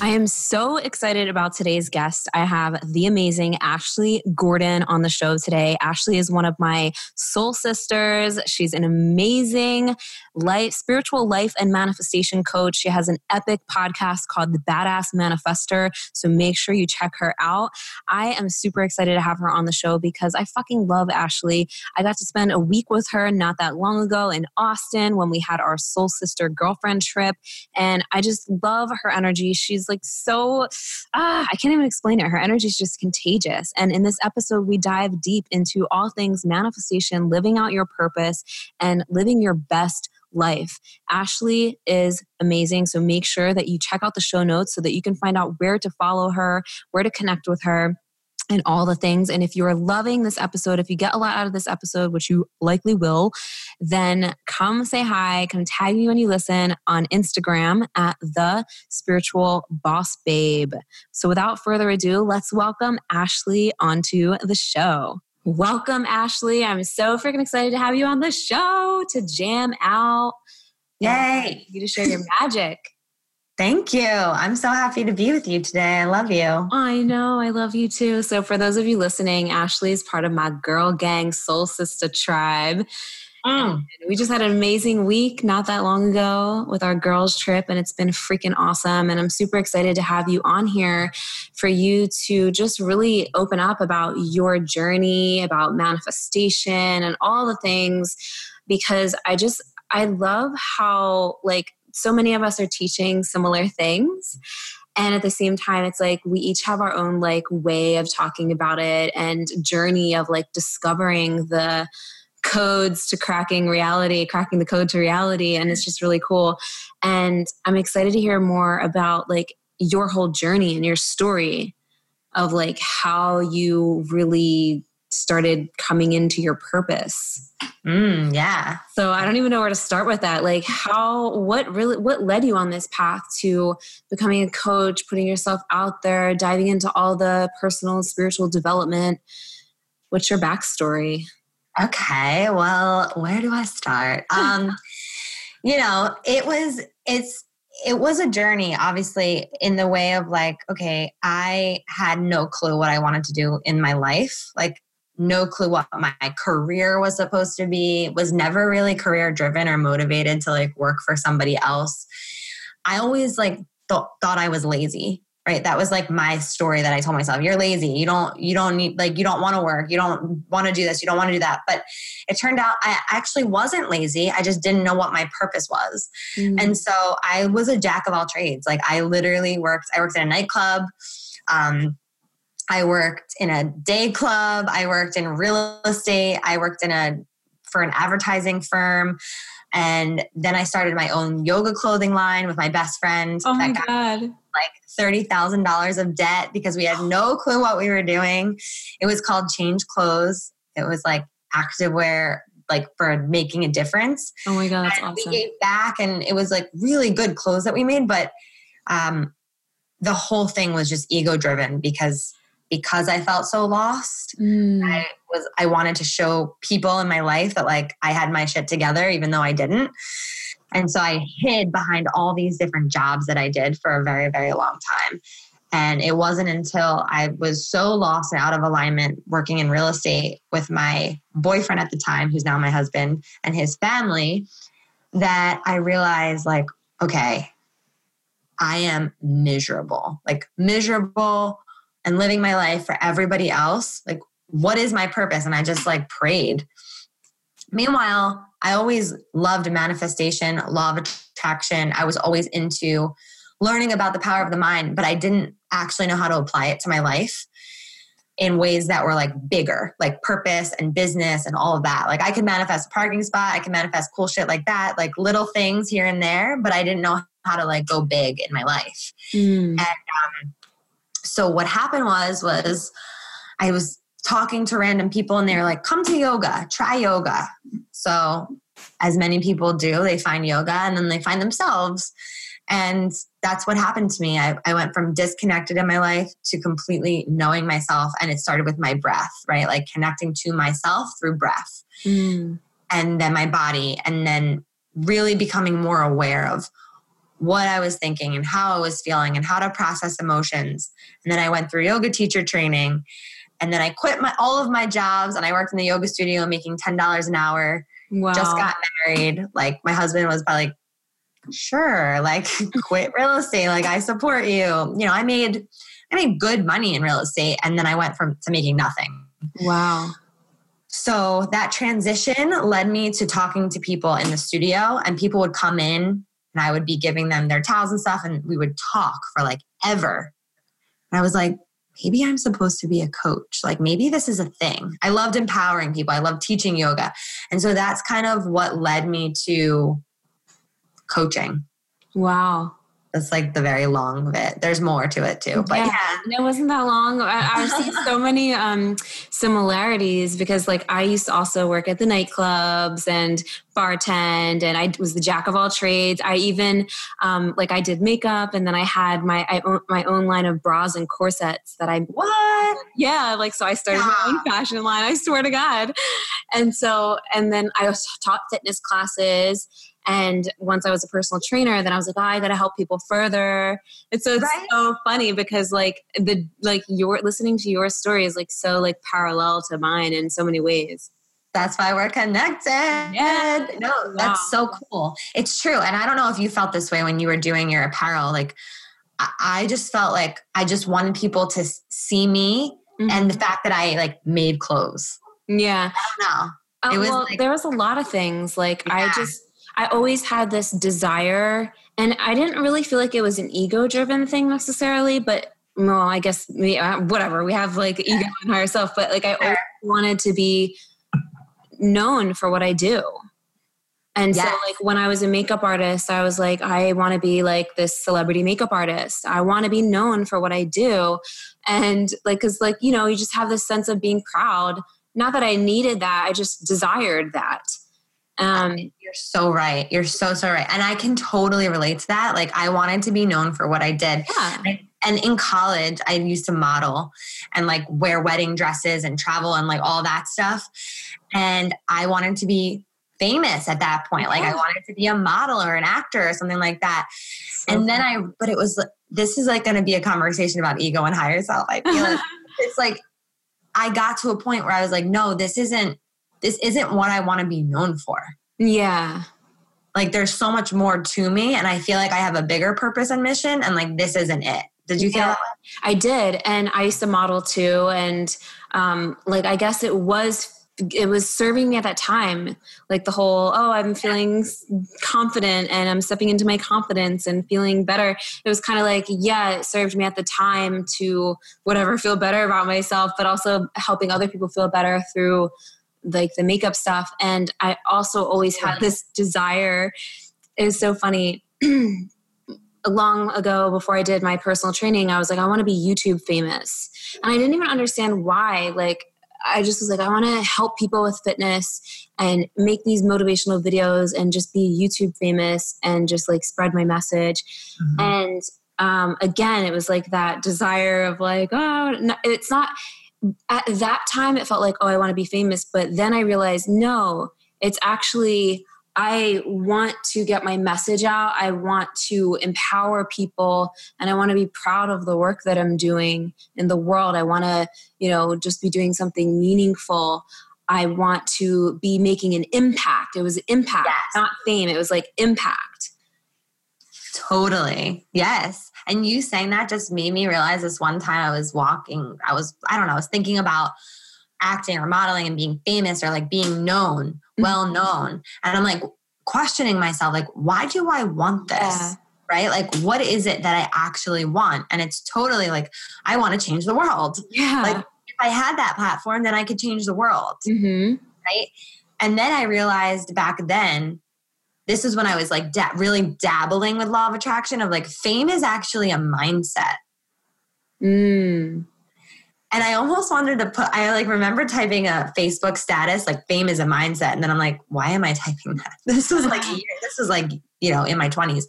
I am so excited about today's guest. I have the amazing Ashley Gordon on the show today. Ashley is one of my soul sisters. She's an amazing life, spiritual life and manifestation coach. She has an epic podcast called The Badass Manifester. So make sure you check her out. I am super excited to have her on the show because I fucking love Ashley. I got to spend a week with her not that long ago in Austin when we had our soul sister girlfriend trip. And I just love her energy. She's like, like so ah, I can't even explain it. Her energy is just contagious. And in this episode, we dive deep into all things manifestation, living out your purpose, and living your best life. Ashley is amazing. So make sure that you check out the show notes so that you can find out where to follow her, where to connect with her and all the things. And if you're loving this episode, if you get a lot out of this episode, which you likely will, then come say hi, come tag me when you listen on Instagram at the spiritual boss babe. So without further ado, let's welcome Ashley onto the show. Welcome, Ashley. I'm so freaking excited to have you on the show to jam out. Yay! You to share your magic. Thank you. I'm so happy to be with you today. I love you. I know. I love you too. So, for those of you listening, Ashley is part of my Girl Gang Soul Sister tribe. Mm. We just had an amazing week not that long ago with our girls' trip, and it's been freaking awesome. And I'm super excited to have you on here for you to just really open up about your journey, about manifestation, and all the things because I just, I love how, like, so many of us are teaching similar things. And at the same time it's like we each have our own like way of talking about it and journey of like discovering the codes to cracking reality cracking the code to reality. And it's just really cool. And i'm excited to hear more about like your whole journey and your story of like how you really started coming into your purpose Mm, yeah. So I don't even know where to start with that. Like how what really what led you on this path to becoming a coach, putting yourself out there, diving into all the personal and spiritual development? What's your backstory? Okay, well, where do I start? Um, you know, it was it's it was a journey obviously in the way of like okay i had no clue what i wanted to do in my life like no clue what my career was supposed to be was never really career driven or motivated to like work for somebody else. I always like th- thought i was lazy right? That was like my story that i told myself. You're lazy. You don't you don't need like you don't want to work. You don't want to do this. You don't want to do that. But it turned out i actually wasn't lazy. I just didn't know what my purpose was. Mm-hmm. and so i was a jack of all trades. Like i literally worked i worked in a nightclub. Um, I worked in a day club. I worked in real estate. I worked in a for an advertising firm. And then I started my own yoga clothing line with my best friend. Oh my God. Like $30,000 of debt because we had no clue what we were doing. It was called Change Clothes. It was like activewear, like for making a difference. Oh my God, that's and awesome. We gave back and it was like really good clothes that we made. But um, the whole thing was just ego driven because because I felt so lost. Mm. I was I wanted to show people in my life that like I had my shit together even though I didn't. And so I hid behind all these different jobs that I did for a very very long time. And it wasn't until I was so lost and out of alignment working in real estate with my boyfriend at the time, who's now my husband, and his family, that I realized, like, okay, I am miserable, like miserable, and living my life for everybody else like what is my purpose and i just like prayed Meanwhile, I always loved manifestation, law of attraction. I was always into learning about the power of the mind, but I didn't actually know how to apply it to my life in ways that were like bigger, like purpose and business and all of that. Like I could manifest a parking spot, I could manifest cool shit like that, like little things here and there, but I didn't know how to like go big in my life. Mm. And um, so what happened was was I was talking to random people and they were like, "Come to yoga, try yoga." So as many people do, they find yoga and then they find themselves. And that's what happened to me. I, I went from disconnected in my life to completely knowing myself. And it started with my breath, right? Like connecting to myself through breath. Mm. And then my body. And then really becoming more aware of what I was thinking and how I was feeling and how to process emotions. And then I went through yoga teacher training. And then I quit my all of my jobs and I worked in the yoga studio making $10 an hour. Wow. Just got married. Like my husband was probably like sure like quit real estate like i support you you know i made i made good money in real estate and then i went from to making nothing wow so that transition led me to talking to people in the studio and people would come in and i would be giving them their towels and stuff and we would talk for like ever i was like maybe i'm supposed to be a coach like maybe this is a thing i loved empowering people i loved teaching yoga and so that's kind of what led me to coaching. Wow. That's like the very long bit. There's more to it too, but yeah, yeah. it wasn't that long. I, I see so many um, similarities because, like, I used to also work at the nightclubs and bartend, and I was the jack of all trades. I even um, like I did makeup, and then I had my I own, my own line of bras and corsets that I what? Yeah, like so I started yeah. my own fashion line. I swear to God, and so and then I taught fitness classes and once I was a personal trainer, then I was like, oh, I got to help people further. And so it's right? so funny because like the like your listening to your story is like so like parallel to mine in so many ways. That's why we're connected. Yeah. No, wow. that's so cool. It's true. And I don't know if you felt this way when you were doing your apparel. Like I just felt like I just wanted people to see me mm-hmm. and the fact that I like made clothes. Yeah. I don't know. It was well, like, there was a lot of things. Like yeah. I just I always had this desire, and I didn't really feel like it was an ego driven thing necessarily, but well, I guess we, uh, whatever. We have like ego in ourselves, but like I always wanted to be known for what I do. And yes. so, like, when I was a makeup artist, I was like, I want to be like this celebrity makeup artist. I want to be known for what I do. And, like, because, like, you know, you just have this sense of being proud. Not that I needed that, I just desired that. Um, You're so right. You're so, so right. And I can totally relate to that. Like, I wanted to be known for what I did. Yeah. And in college, I used to model and like wear wedding dresses and travel and like all that stuff. And I wanted to be famous at that point. Like, yeah. I wanted to be a model or an actor or something like that. So and then I, but it was, this is like going to be a conversation about ego and higher self. I feel like it's like, I got to a point where I was like, no, this isn't this isn't what I want to be known for. Yeah. Like there's so much more to me and I feel like I have a bigger purpose and mission and like this isn't it. Did you feel yeah, I did. And I used to model too. And um, like I guess it was it was serving me at that time like the whole oh i'm feeling confident and i'm stepping into my confidence and feeling better it was kind of like yeah it served me at the time to whatever feel better about myself but also helping other people feel better through like the makeup stuff. And I also always had this desire. It was so funny. long ago before I did my personal training, I was like, I want to be YouTube famous. And I didn't even understand why. Like, I just was like, I want to help people with fitness and make these motivational videos and just be YouTube famous and just like spread my message. Mm-hmm. And um, again, it was like that desire of like, oh, no, it's not, at that time it felt like oh i want to be famous but then i realized no it's actually i want to get my message out. I want to empower people and i want to be proud of the work that i'm doing in the world. I want to you know just be doing something meaningful. I want to be making an impact. It was impact yes. not fame. It was like impact. Totally. Yes and you saying that just made me realize this one time I was walking, I was, I don't know, I was thinking about acting or modeling and being famous or like being known, mm-hmm. well known. And I'm like questioning myself, like, why do I want this? Yeah. Right? Like, what is it that I actually want? And it's totally like, I want to change the world. Yeah. Like, if I had that platform, then I could change the world. Mm-hmm. Right. And then I realized back then, this is when I was like da- really dabbling with law of attraction of like fame is actually a mindset. Mm. And I almost wanted to put, I like remember typing a Facebook status, like fame is a mindset. And then I'm like, why am I typing that? This was like, this was like, you know, in my 20s.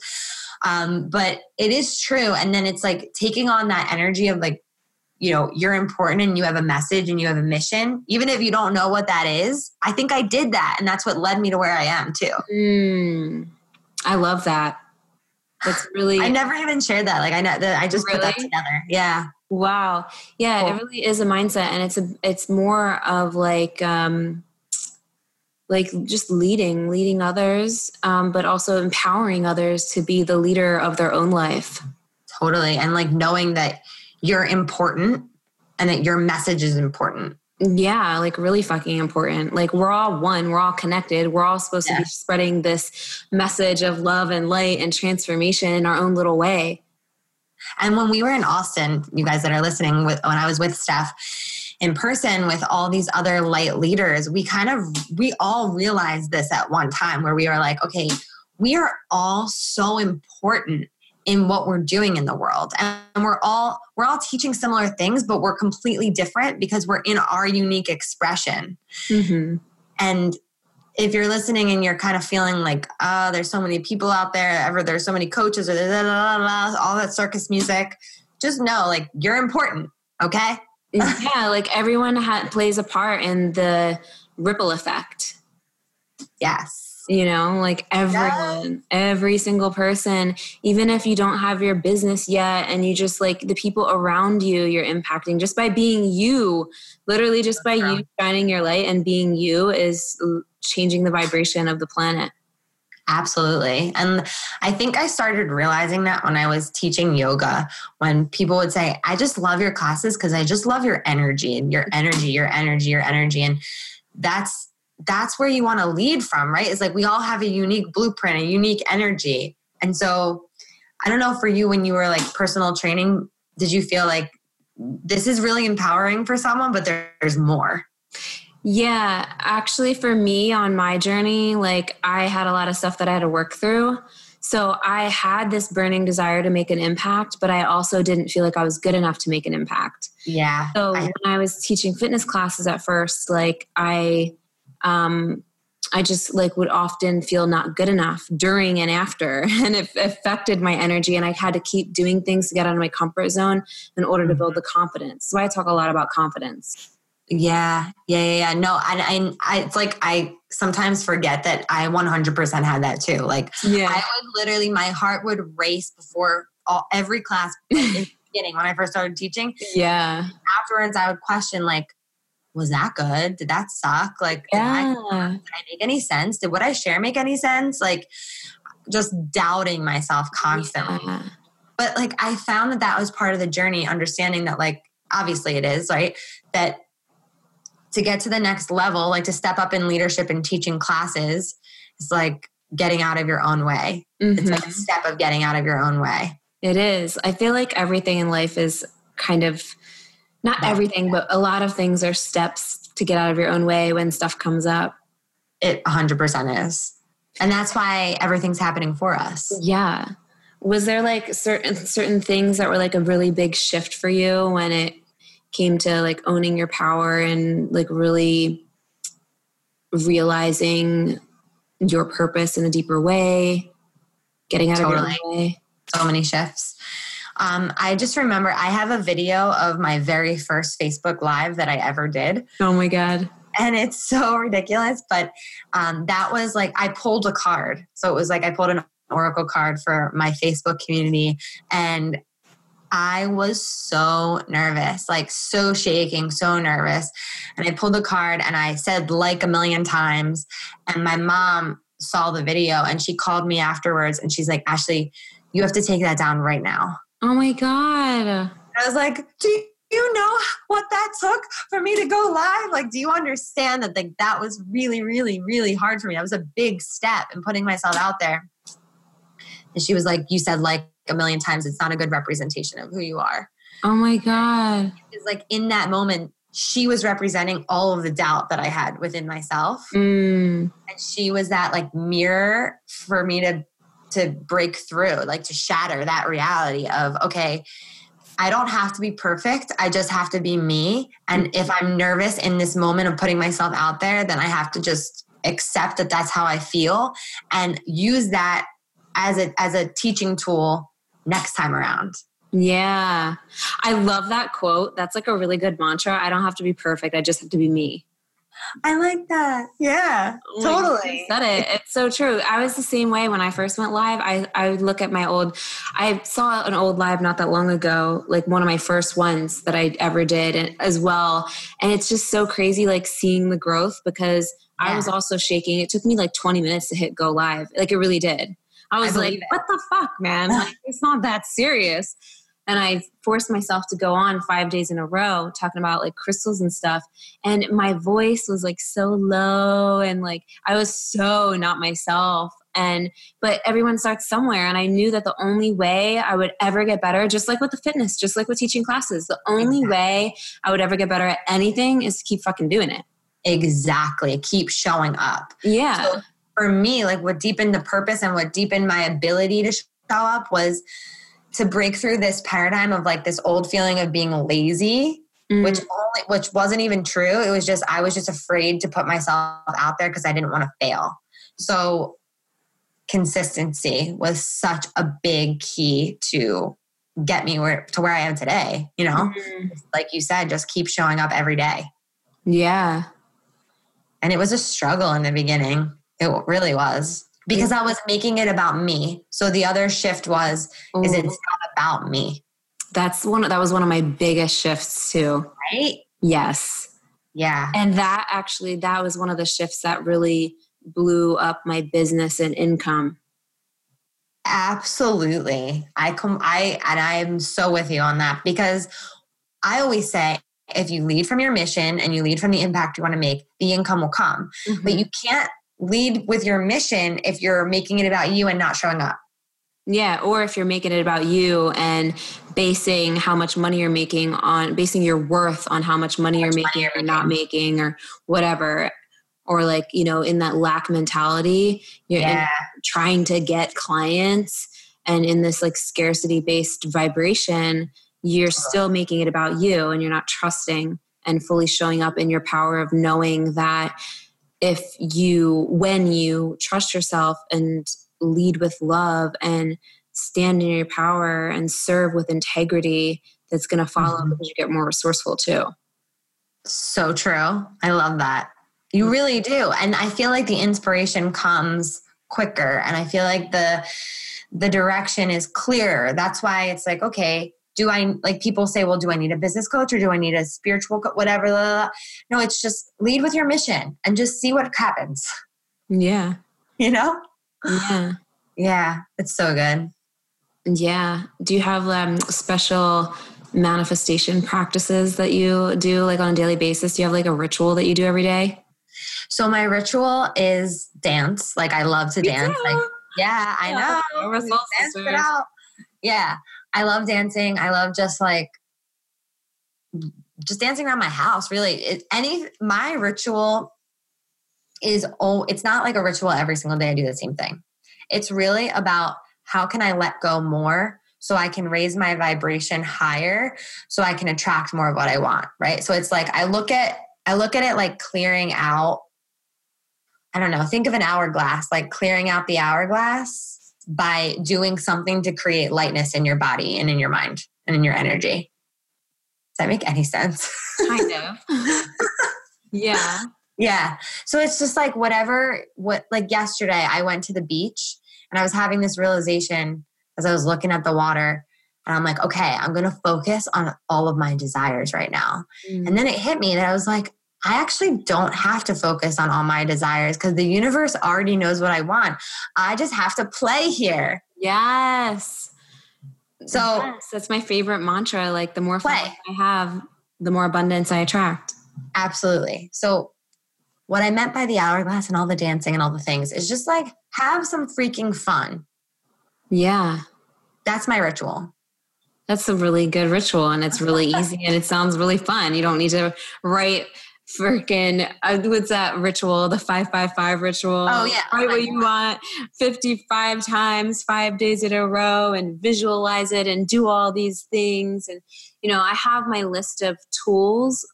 Um, but it is true. And then it's like taking on that energy of like, you know, you're important and you have a message and you have a mission, even if you don't know what that is. I think I did that. And that's what led me to where I am too. Mm, I love that. That's really. I never even shared that. Like I know that I just really? put that together. Yeah. Wow. Yeah, cool. it really is a mindset and it's a it's more of like um like just leading, leading others, um, but also empowering others to be the leader of their own life. Totally. And like knowing that you're important and that your message is important. Yeah, like really fucking important. Like we're all one, we're all connected. We're all supposed yeah. to be spreading this message of love and light and transformation in our own little way. And when we were in Austin, you guys that are listening, with, when I was with Steph in person with all these other light leaders, we kind of, we all realized this at one time where we were like, okay, we are all so important in what we're doing in the world and we're all we're all teaching similar things but we're completely different because we're in our unique expression mm-hmm. and if you're listening and you're kind of feeling like, oh, there's so many people out there, ever there's so many coaches or all that circus music, just know like you're important, okay? yeah, like everyone ha- plays a part in the ripple effect. Yes you know like everyone every single person even if you don't have your business yet and you just like the people around you you're impacting just by being you literally just by you shining your light and being you is changing the vibration of the planet. Absolutely. And I think I started realizing that when I was teaching yoga, when people would say, I just love your classes because I just love your energy and your energy, your energy, your energy. And that's that's where you want to lead from, right? It's like we all have a unique blueprint, a unique energy. And so I don't know for you when you were like personal training, did you feel like this is really empowering for someone, but there's more? Yeah, actually, for me on my journey, like I had a lot of stuff that I had to work through. So I had this burning desire to make an impact, but I also didn't feel like I was good enough to make an impact. Yeah. So I- when I was teaching fitness classes at first, like I, um, I just like would often feel not good enough during and after, and it affected my energy. And I had to keep doing things to get out of my comfort zone in order to build mm-hmm. the confidence. So I talk a lot about confidence. Yeah, yeah, yeah, yeah. No, I, I, it's like I sometimes forget that I 100% had that too. Like, yeah. I would literally, my heart would race before all, every class in the beginning when I first started teaching. Yeah. Afterwards, I would question like, was that good? Did that suck? Like, yeah. did, I, did I make any sense? Did what I share make any sense? Like, just doubting myself constantly. Yeah. But like, I found that that was part of the journey, understanding that like, obviously it is right that to get to the next level, like to step up in leadership and teaching classes, is like getting out of your own way. Mm-hmm. It's like a mm-hmm. step of getting out of your own way. It is. I feel like everything in life is kind of not everything, but a lot of things are steps to get out of your own way when stuff comes up. It 100% is. And that's why everything's happening for us. Yeah. Was there like certain certain things that were like a really big shift for you when it came to like owning your power and like really realizing your purpose in a deeper way, getting out totally. of your way. So many shifts. Um, I just remember I have a video of my very first Facebook Live that I ever did. Oh my God. And it's so ridiculous. But um, that was like, I pulled a card. So it was like I pulled an Oracle card for my Facebook community. And I was so nervous, like so shaking, so nervous. And I pulled the card and I said like a million times. And my mom saw the video and she called me afterwards and she's like, Ashley, you have to take that down right now. Oh my God. I was like, do you know what that took for me to go live? Like, do you understand that like that was really, really, really hard for me? That was a big step in putting myself out there. And she was like, You said like a million times, it's not a good representation of who you are. Oh my God. It's like in that moment, she was representing all of the doubt that I had within myself. Mm. And she was that like mirror for me to to break through, like to shatter that reality of, okay, I don't have to be perfect. I just have to be me. And mm-hmm. if I'm nervous in this moment of putting myself out there, then I have to just accept that that's how I feel and use that as a as a teaching tool next time around. Yeah. I love that quote. That's like a really good mantra. I don't have to be perfect. I just have to be me. I like that. Yeah, Oh totally. said it. It's so true. I was the same way when I first went live. I, I would look at my old, I saw an old live not that long ago, like one of my first ones that I ever did and, as well. And it's just so crazy, like seeing the growth because I was also shaking. It took me like 20 minutes to hit go live. Like it really did. I was like, it. what the fuck, man? Like, it's not that serious. And I forced myself to go on five days in a row talking about like crystals and stuff. And my voice was like so low and like I was so not myself. And but everyone starts somewhere. And I knew that the only way I would ever get better, just like with the fitness, just like with teaching classes, the only Exactly. way I would ever get better at anything is to keep fucking doing it. Exactly. Keep showing up. Yeah. So for me, like what deepened the purpose and what deepened my ability to show up was to break through this paradigm of like this old feeling of being lazy, Mm. which only which wasn't even true. It was just I was just afraid to put myself out there because I didn't want to fail. So consistency was such a big key to get me where to where I am today, you know? Mm. Like you said, just keep showing up every day. yeah. And it was a struggle in the beginning. It really was because I was making it about me. So the other shift was is it's not about me, That's one that was one of my biggest shifts too. right? Yes. Yeah. And that actually that was one of the shifts that really blew up my business and income. Absolutely. I come I and I am so with you on that because I always say if you lead from your mission and you lead from the impact you want to make, the income will come. But mm-hmm. you can't lead with your mission if you're making it about you and not showing up. Yeah, or if you're making it about you and basing how much money you're making on basing your worth on how much money you're much money making you're or not making or whatever. Or like, you know, in that lack mentality, you're Yeah. trying to get clients and in this like scarcity based vibration, you're still making it about you and you're not trusting and fully showing up in your power of knowing that if you when you trust yourself and lead with love and stand in your power and serve with integrity that's going to follow Mhm. because you get more resourceful too So true. I love that. You really do. And I feel like the inspiration comes quicker and I feel like the the direction is clearer. That's why it's like, okay, do I like people say, well, do I need a business coach or do I need a spiritual coach, whatever? blah, blah, blah. No, it's just lead with your mission and just see what happens. yeah You know? yeah Yeah, it's so good. yeah do you have um, special manifestation practices that you do like on a daily basis do you have like a ritual that you do every day So my ritual is dance. Like I love to Me dance. Like yeah, I know. we're We soul danced it out. Yeah, I love dancing. I love just like just dancing around my house. Really, it, any my ritual is oh, it's not like a ritual every single day. I do the same thing. It's really about how can I let go more so I can raise my vibration higher so I can attract more of what I want. Right. So it's like I look at I look at it like clearing out. I don't know. Think of an hourglass, like clearing out the hourglass by doing something to create lightness in your body and in your mind and in your energy. Does that make any sense? kind of yeah Yeah. So it's just like whatever what like yesterday I went to the beach and I was having this realization as I was looking at the water and I'm like, okay, I'm going to focus on all of my desires right now. Mm. And then it hit me that I was like, I actually don't have to focus on all my desires because the universe already knows what I want. I just have to play here. yes So yes, that's my favorite mantra. Like the more fun Play. I have, the more abundance I attract. Absolutely. So, what I meant by the hourglass and all the dancing and all the things is just like have some freaking fun. Yeah. That's my ritual. That's a really good ritual and it's really easy and it sounds really fun. You don't need to write freaking uh, what's that ritual? The 555 ritual? Oh yeah. Write what you want 55 times five days in a row and visualize it and do all these things. And you know i have my list of tools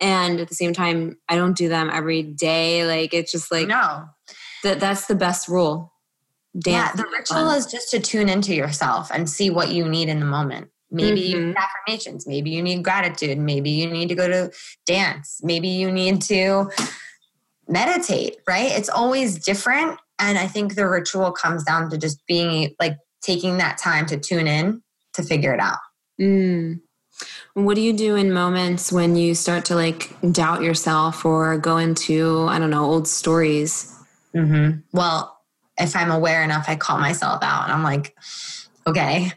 and at the same time i don't do them every day. Like it's just like no. that that's the best rule. Dance yeah the ritual fun. is just to tune into yourself and see what you need in the moment Maybe mm-hmm. you need affirmations. Maybe you need gratitude. Maybe you need to go to dance. Maybe you need to meditate, right? It's always different. And I think the ritual comes down to just being like taking that time to tune in to figure it out. Mm. What do you do in moments when you start to like doubt yourself or go into, I don't know, old stories? Mm-hmm. Well, if I'm aware enough, I call myself out and I'm like, okay,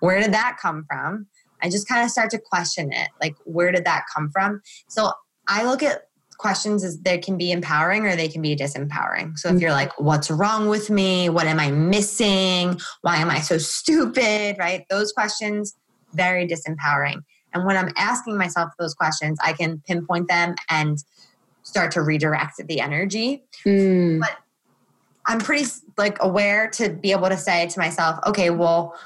where did that come from? I just kind of start to question it. Like, where did that come from? So I look at questions as they can be empowering or they can be disempowering. So if you're like, what's wrong with me? What am I missing? Why am I so stupid? Right? Those questions, very disempowering. And when I'm asking myself those questions, I can pinpoint them and start to redirect the energy. Mm. But I'm pretty like aware to be able to say to myself, okay, well,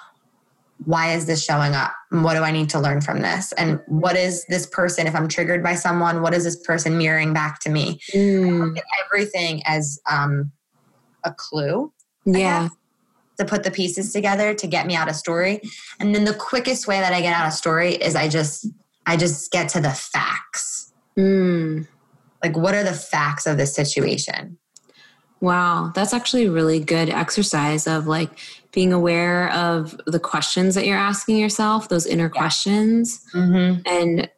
why is this showing up? What do I need to learn from this? And what is this person, if I'm triggered by someone, what is this person mirroring back to me? Mm. everything as um, a clue. Yeah. To put the pieces together to get me out of story. And then the quickest way that I get out of story is I just I just get to the facts. Mm. Like what are the facts of this situation? Wow, that's actually a really good exercise of like being aware of the questions that you're asking yourself, those inner yeah. questions, mm-hmm. and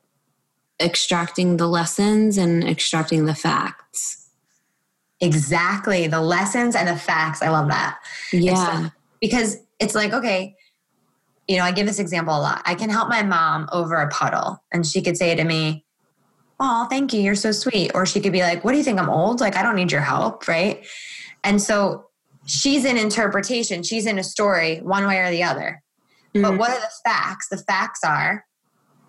extracting the lessons and extracting the facts. Exactly. The lessons and the facts. I love that. Yeah. Because it's like, okay, you know, I give this example a lot. I can help my mom over a puddle, and she could say to me, oh, thank you. You're so sweet. Or she could be like, what do you think? I'm old? Like, I don't need your help. Right. And so she's in interpretation, she's in a story one way or the other. Mm-hmm. But what are the facts? The facts are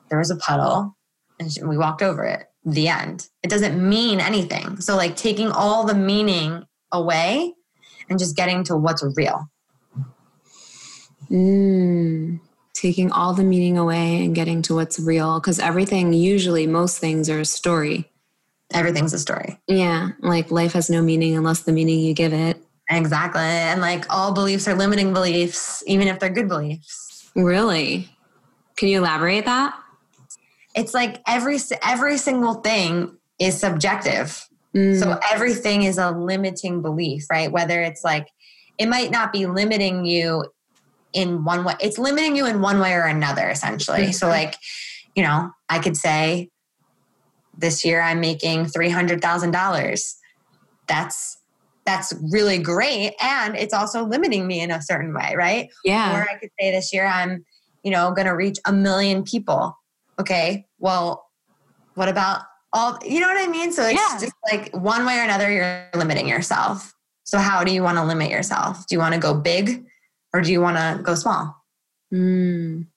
there was a puddle and we walked over it. The end. It doesn't mean anything. So, like, taking all the meaning away and just getting to what's real. Mm taking all the meaning away and getting to what's real because everything usually most things are a story. Everything's a story. Yeah like life has no meaning unless the meaning you give it. Exactly and like all beliefs are limiting beliefs even if they're good beliefs. Really? Can you elaborate that? It's like every every single thing is subjective. Mm. so everything is a limiting belief right? Whether it's like it might not be limiting you in one way it's limiting you in one way or another essentially. Mm-hmm. so like you know i could say this year i'm making $300000 that's that's really great and it's also limiting me in a certain way right? Yeah. Or i could say this year i'm you know going to reach a million people. Okay well what about all you know what i mean? So it's yeah. just like one way or another you're limiting yourself. So how do you want to limit yourself? Do you want to go big or do you want to go small? Mm.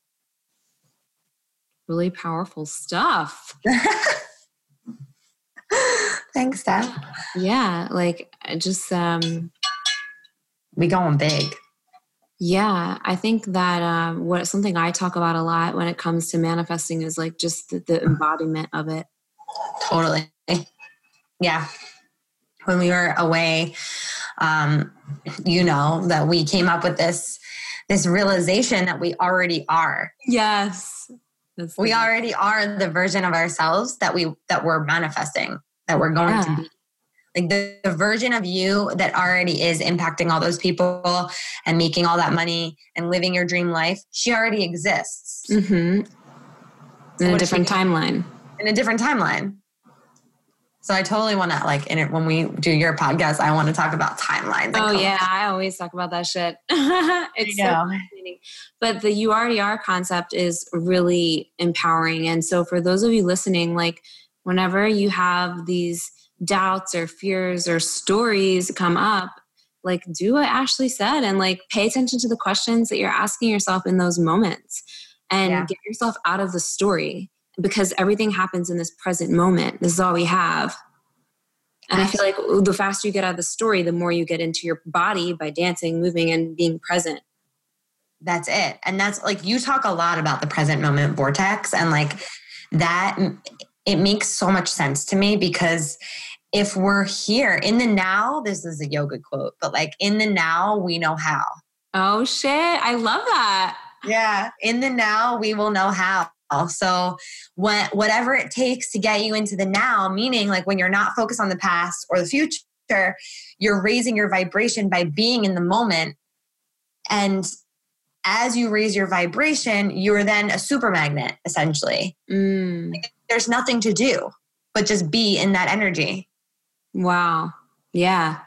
Really powerful stuff. Thanks, Steph. Yeah, like just um we going big. Yeah, I think that um, what something I talk about a lot when it comes to manifesting is like just the, the embodiment of it. Totally. Yeah. When we were away, um, you know that we came up with this this realization that we already are. Yes. We already are the version of ourselves that we that we're manifesting that we're going yeah. to be. Like the, the, version of you that already is impacting all those people and making all that money and living your dream life she already exists. Mm-hmm. in a different timeline. In a different timeline So I totally want to like in it when we do your podcast, I want to talk about timelines. Oh yeah, I always talk about that shit. it's so fascinating. But the URDR concept is really empowering. And so for those of you listening, like whenever you have these doubts or fears or stories come up, like do what Ashley said and like pay attention to the questions that you're asking yourself in those moments and yeah. get yourself out of the story because everything happens in this present moment. This is all we have. And I feel like the faster you get out of the story, the more you get into your body by dancing, moving, and being present. That's it. And that's like you talk a lot about the present moment vortex, and like that, it makes so much sense to me because if we're here in the now, this is a yoga quote, but like in the now, we know how. Oh shit. I love that. Yeah. In the now, we will know how. So when whatever it takes to get you into the now, meaning like when you're not focused on the past or the future, you're raising your vibration by being in the moment. And as you raise your vibration, you're then a super magnet, essentially. Mm. Like, there's nothing to do but just be in that energy. Wow. Yeah.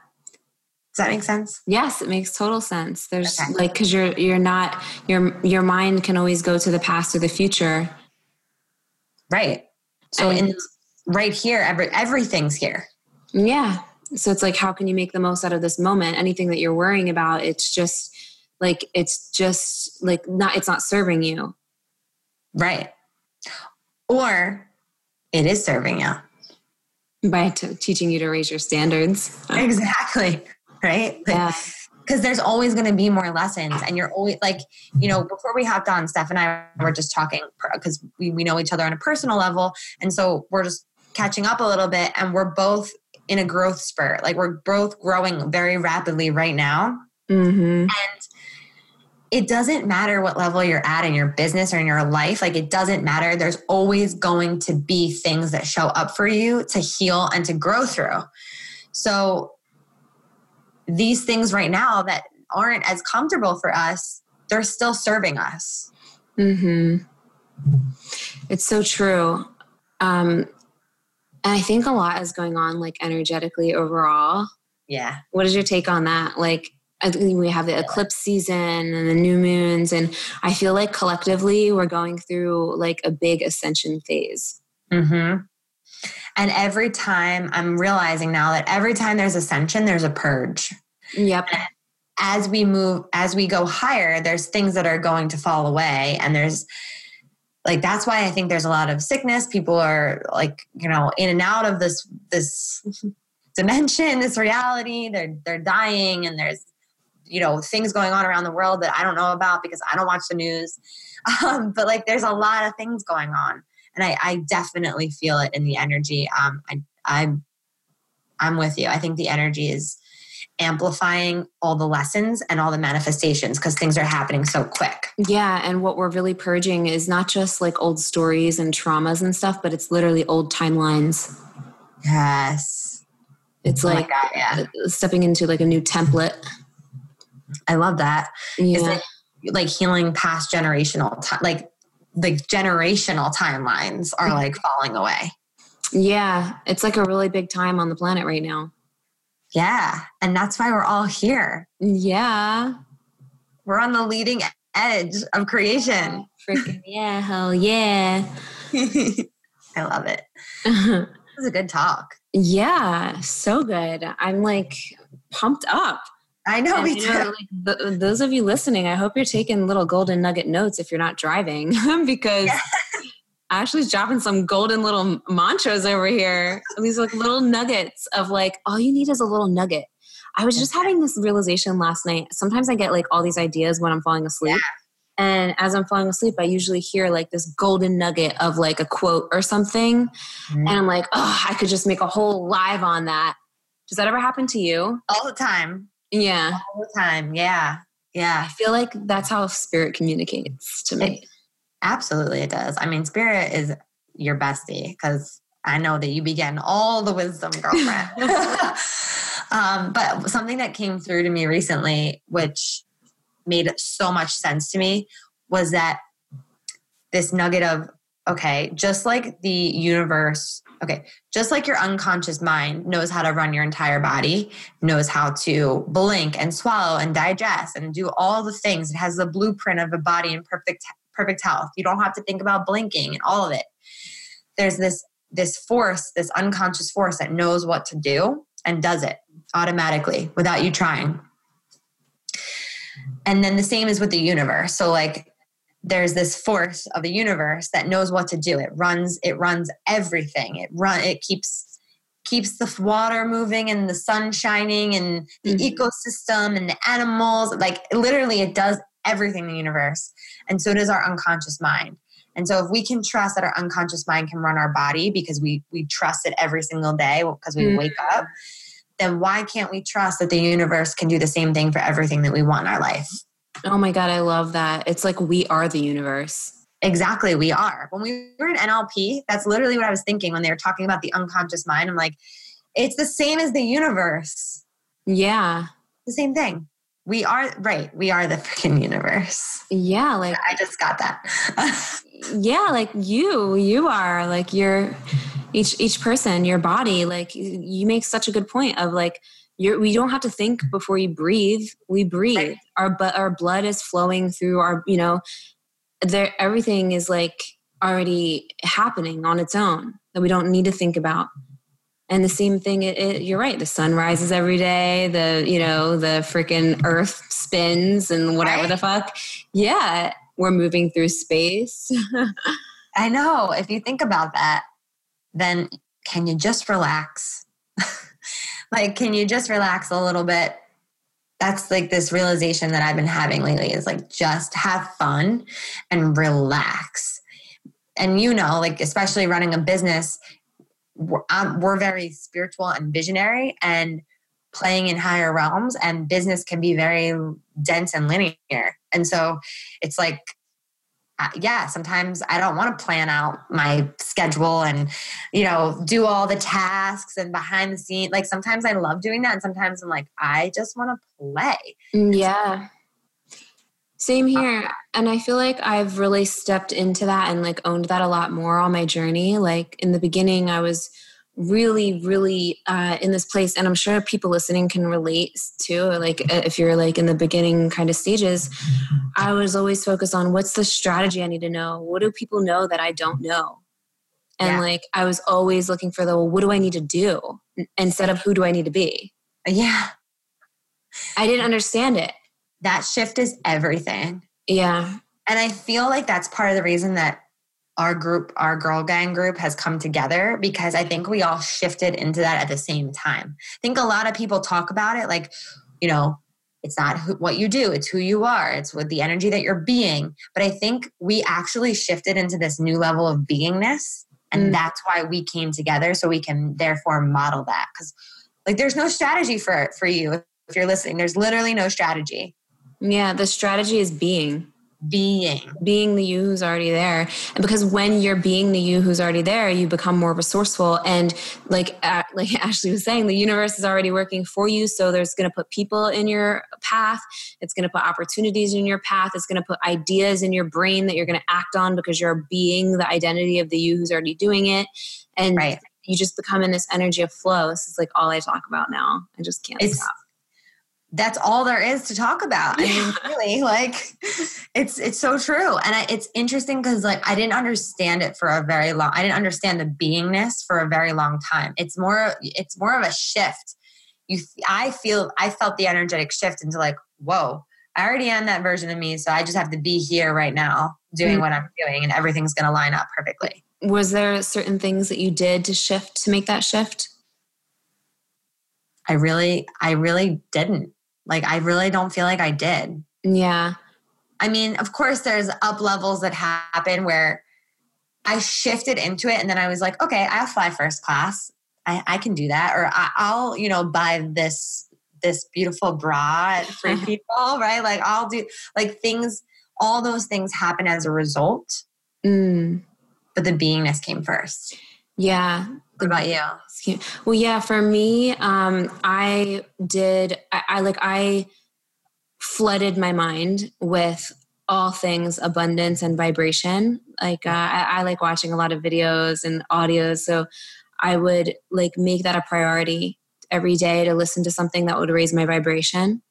Does that make sense? Yes, it makes total sense. There's okay. like because you're you're not your your mind can always go to the past or the future. Right. So and, in right here, every everything's here. Yeah. So it's like how can you make the most out of this moment? Anything that you're worrying about, it's just like it's just like not it's not serving you. Right. Or it is serving you by t- teaching you to raise your standards. Exactly right? Yeah. Because there's always going to be more lessons, and you're always like, you know, before we hopped on, Steph and I were just talking because we, we know each other on a personal level. And so we're just catching up a little bit, and we're both in a growth spurt. Like we're both growing very rapidly right now. Mm-hmm. And it doesn't matter what level you're at in your business or in your life. Like it doesn't matter. There's always going to be things that show up for you to heal and to grow through. So these things right now that aren't as comfortable for us, they're still serving us. Hmm. It's so true. Um, and I think a lot is going on, like energetically overall. Yeah. What is your take on that? Like, I think we have the eclipse season and the new moons, and I feel like collectively we're going through like a big ascension phase. Hmm. And every time I'm realizing now that every time there's ascension, there's a purge. Yep. as we move, as we go higher, there's things that are going to fall away. And there's like, that's why I think there's a lot of sickness. People are like, you know, in and out of this, this dimension, this reality. They're, they're dying and there's, you know, things going on around the world that I don't know about because I don't watch the news. Um, but like, there's a lot of things going on and I, I definitely feel it in the energy. Um, I, I'm, I'm with you. I think the energy is amplifying all the lessons and all the manifestations because things are happening so quick. Yeah. And what we're really purging is not just like old stories and traumas and stuff, but it's literally old timelines. Yes. It's oh like God, yeah. stepping into like a new template. I love that. Yeah. It's like, like healing past generational time, like the generational timelines are like falling away. Yeah, it's like a really big time on the planet right now. Yeah, and that's why we're all here. Yeah. We're on the leading edge of creation. Freaking yeah, hell yeah. I love it. This was a good talk. Yeah, so good. I'm like pumped up. I know, and, me. Know, like, those of you listening, I hope you're taking little golden nugget notes if you're not driving, because yeah. Ashley's dropping some golden little mantras over here. These like little nuggets of like, all you need is a little nugget. I was just having this realization last night. Sometimes I get like all these ideas when I'm falling asleep. Yeah. And as I'm falling asleep, I usually hear like this golden nugget of like a quote or something. Mm-hmm. And I'm like, oh, I could just make a whole live on that. Does that ever happen to you? All the time. Yeah. All the time. Yeah. Yeah. I feel like that's how spirit communicates to me. It, absolutely, it does. I mean, spirit is your bestie because I know that you be getting all the wisdom, girlfriend. um, but something that came through to me recently, which made so much sense to me, was that this nugget of okay, just like the universe Okay, just like your unconscious mind knows how to run your entire body, knows how to blink and swallow and digest and do all the things. It has the blueprint of a body in perfect perfect health. You don't have to think about blinking and all of it. There's this this force, this unconscious force that knows what to do and does it automatically without you trying. And then the same is with the universe. So like there's this force of the universe that knows what to do. It runs it runs everything. It run it keeps keeps the water moving and the sun shining and the mm-hmm. ecosystem and the animals. Like literally it does everything in the universe. And so does our unconscious mind. And so if we can trust that our unconscious mind can run our body because we we trust it every single day because we mm-hmm. wake up, then why can't we trust that the universe can do the same thing for everything that we want in our life? Oh my God, I love that. It's like we are the universe. Exactly, we are. When we were in NLP, that's literally what I was thinking when they were talking about the unconscious mind. I'm like, it's the same as the universe. Yeah. The same thing. We are, right, we are the freaking universe. Yeah, like. I just got that. yeah, like you, you are, like you're each each person, your body, like you make such a good point of like you're, we don't have to think before you breathe. We breathe. Right. Our but our blood is flowing through our. You know, there everything is like already happening on its own that we don't need to think about. And the same thing, it, it, you're right. The sun rises every day. The you know the freaking Earth spins and whatever right. the fuck. Yeah, we're moving through space. I know. If you think about that, then can you just relax? like can you just relax a little bit? That's like this realization that i've been having lately is like just have fun and relax. And you know like especially running a business we're, we're very spiritual and visionary and playing in higher realms and business can be very dense and linear. And so it's like yeah, sometimes I don't want to plan out my schedule and, you know, do all the tasks and behind the scene. Like sometimes I love doing that. And sometimes I'm like, I just want to play. Mm, yeah. Same here. And I feel like I've really stepped into that and like owned that a lot more on my journey. Like in the beginning, I was really really uh, in this place and i'm sure people listening can relate to like uh, if you're like in the beginning kind of stages i was always focused on what's the strategy i need to know? What do people know that i don't know? And yeah. like i was always looking for the well, what do i need to do instead of who do i need to be? Yeah. I didn't understand it. That shift is everything. Yeah. And i feel like that's part of the reason that our group, our girl gang group has come together because I think we all shifted into that at the same time. I think a lot of people talk about it like, you know, it's not who, what you do, it's who you are, it's with the energy that you're being. But I think we actually shifted into this new level of beingness. And mm. that's why we came together so we can therefore model that. Because like there's no strategy for for you if you're listening. There's literally no strategy. Yeah, the strategy is being being. Being the you who's already there. And because when you're being the you who's already there you become more resourceful. And like uh, like ashley was saying the universe is already working for you. So there's going to put people in your path. It's going to put opportunities in your path. It's going to put ideas in your brain that you're going to act on because you're being the identity of the you who's already doing it. And right. you just become in this energy of flow. This is like all i talk about now. I just can't it's, stop that's all there is to talk about. I mean, really, like it's it's so true, and I, it's interesting because like I didn't understand it for a very long. I didn't understand the beingness for a very long time. It's more it's more of a shift. You, I feel I felt the energetic shift into like, whoa, I already am that version of me, so I just have to be here right now, doing mm-hmm. what I'm doing, and everything's going to line up perfectly. Was there certain things that you did to shift to make that shift? I really, I really didn't. Like, I really don't feel like I did. Yeah. I mean, of course, there's up levels that happen where I shifted into it and then I was like, okay, I'll fly first class. I, I can do that. Or I, will you know, buy this this beautiful bra at Free People, right? Like I'll do like things, all those things happen as a result. Mm. But the beingness came first. Yeah. What about you? Well, yeah, for me, um, I did, I, I like, I flooded my mind with all things abundance and vibration. Like, uh, I, I like watching a lot of videos and audios. So I would like make that a priority every day to listen to something that would raise my vibration.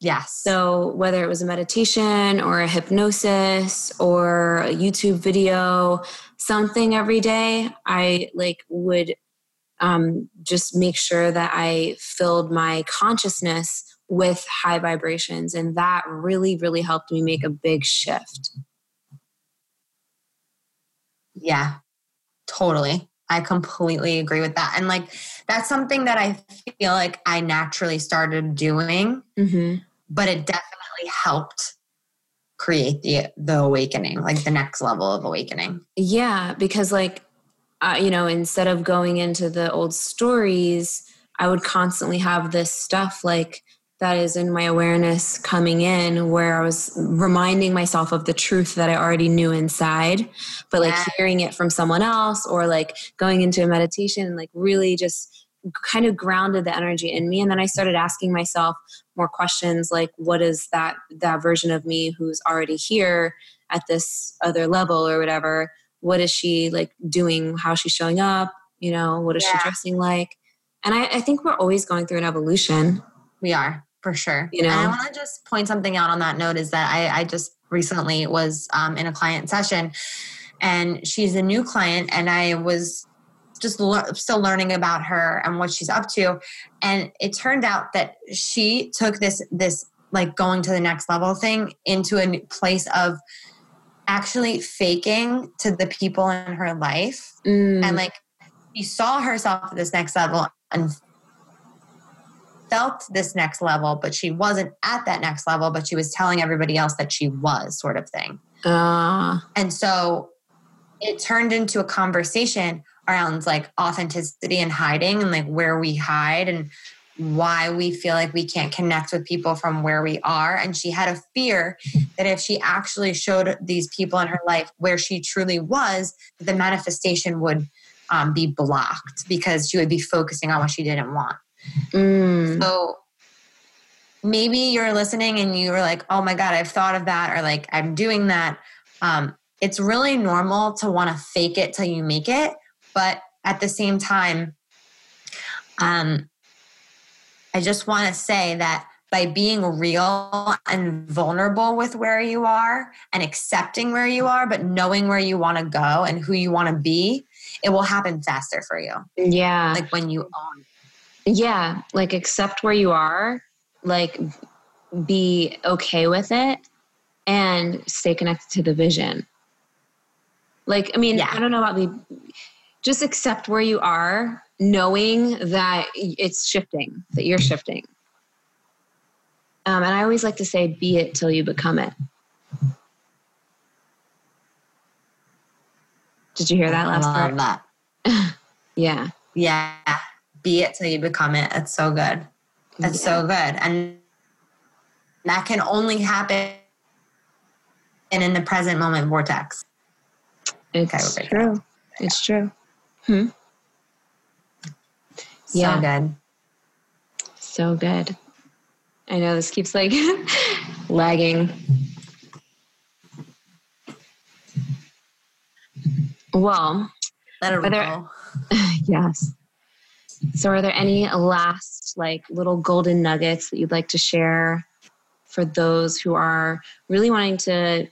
Yes. So whether it was a meditation or a hypnosis or a YouTube video, something every day, I like would um, just make sure that I filled my consciousness with high vibrations, and that really, really helped me make a big shift. Yeah, totally. I completely agree with that. And like, that's something that I feel like I naturally started doing, mm-hmm. But it definitely helped create the the awakening, like the next level of awakening. Yeah, because like, uh, you know, instead of going into the old stories, I would constantly have this stuff like that is in my awareness coming in where I was reminding myself of the truth that I already knew inside, but like yeah. hearing it from someone else or like going into a meditation and like really just kind of grounded the energy in me and then I started asking myself more questions like what is that that version of me who's already here at this other level or whatever? What is she like doing? How she's showing up? You know what is yeah. she dressing like? And I, I think we're always going through an evolution. We are for sure. You know, and I want to just point something out on that note is that I, I just recently was um, in a client session and she's a new client and I was just still learning about her and what she's up to and it turned out that she took this this like going to the next level thing into a place of actually faking to the people in her life mm. and like she saw herself at this next level and felt this next level, but she wasn't at that next level, but she was telling everybody else that she was, sort of thing. Uh. And so it turned into a conversation around like authenticity and hiding and like where we hide and why we feel like we can't connect with people from where we are. And she had a fear that if she actually showed these people in her life where she truly was, the manifestation would um, be blocked because she would be focusing on what she didn't want. Mm. So maybe you're listening and you're like, oh my God, I've thought of that, or like, I'm doing that. Um, it's really normal to want to fake it till you make it. But at the same time, um, I just want to say that by being real and vulnerable with where you are and accepting where you are, but knowing where you want to go and who you want to be, it will happen faster for you. Yeah. Like when you own yeah, like accept where you are, like be okay with it and stay connected to the vision. Like, I mean, yeah. I don't know about the just accept where you are, knowing that it's shifting, that you're shifting. Um, and I always like to say, be it till you become it. Did you hear that last part? I love that. yeah. Yeah be it till you become it. It's so good. It's yeah. so good. And that can only happen and in the present moment vortex. It's okay, true. It's true. Hmm. So good. So good. I know this keeps like lagging. Well, let it roll. yes. So, are there any last, like, little golden nuggets that you'd like to share for those who are really wanting to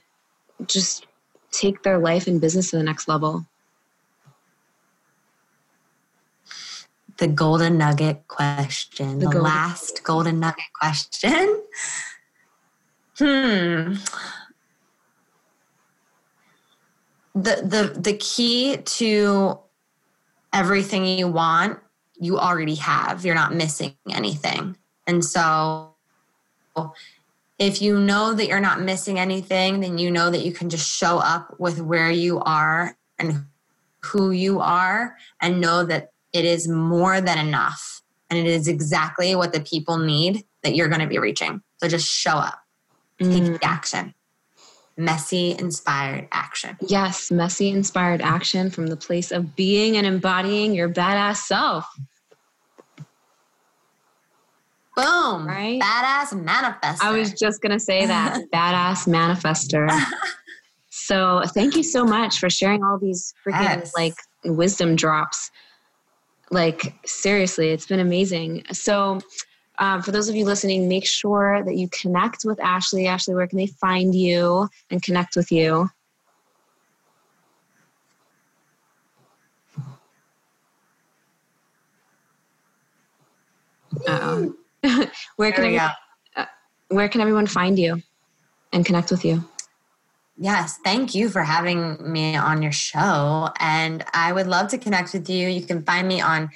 just take their life and business to the next level? The golden nugget question, the, the golden last golden nugget question. Hmm. The the the key to everything you want you already have. You're not missing anything. And so if you know that you're not missing anything, then you know that you can just show up with where you are and who you are and know that it is more than enough. And it is exactly what the people need that you're going to be reaching. So just show up, take mm. action. Messy inspired action. Yes, messy inspired action from the place of being and embodying your badass self. Boom. Right? Badass manifester. I was just going to say that. badass manifester. So thank you so much for sharing all these freaking yes. like wisdom drops. Like, seriously, it's been amazing. So, um, for those of you listening, make sure that you connect with Ashley. Ashley, where can they find you and connect with you? Where can everyone, uh, where can everyone find you and connect with you? Yes, thank you for having me on your show. And I would love to connect with you. You can find me on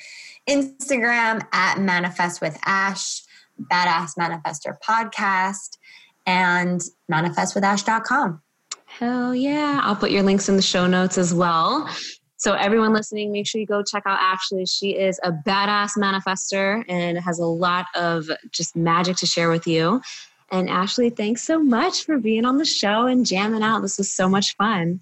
Instagram at Manifest with Ash, Badass Manifester Podcast, and manifestwithash.com. Hell yeah. I'll put your links in the show notes as well. So, everyone listening, make sure you go check out Ashley. She is a badass manifester and has a lot of just magic to share with you. And Ashley, thanks so much for being on the show and jamming out. This was so much fun.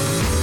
Bye.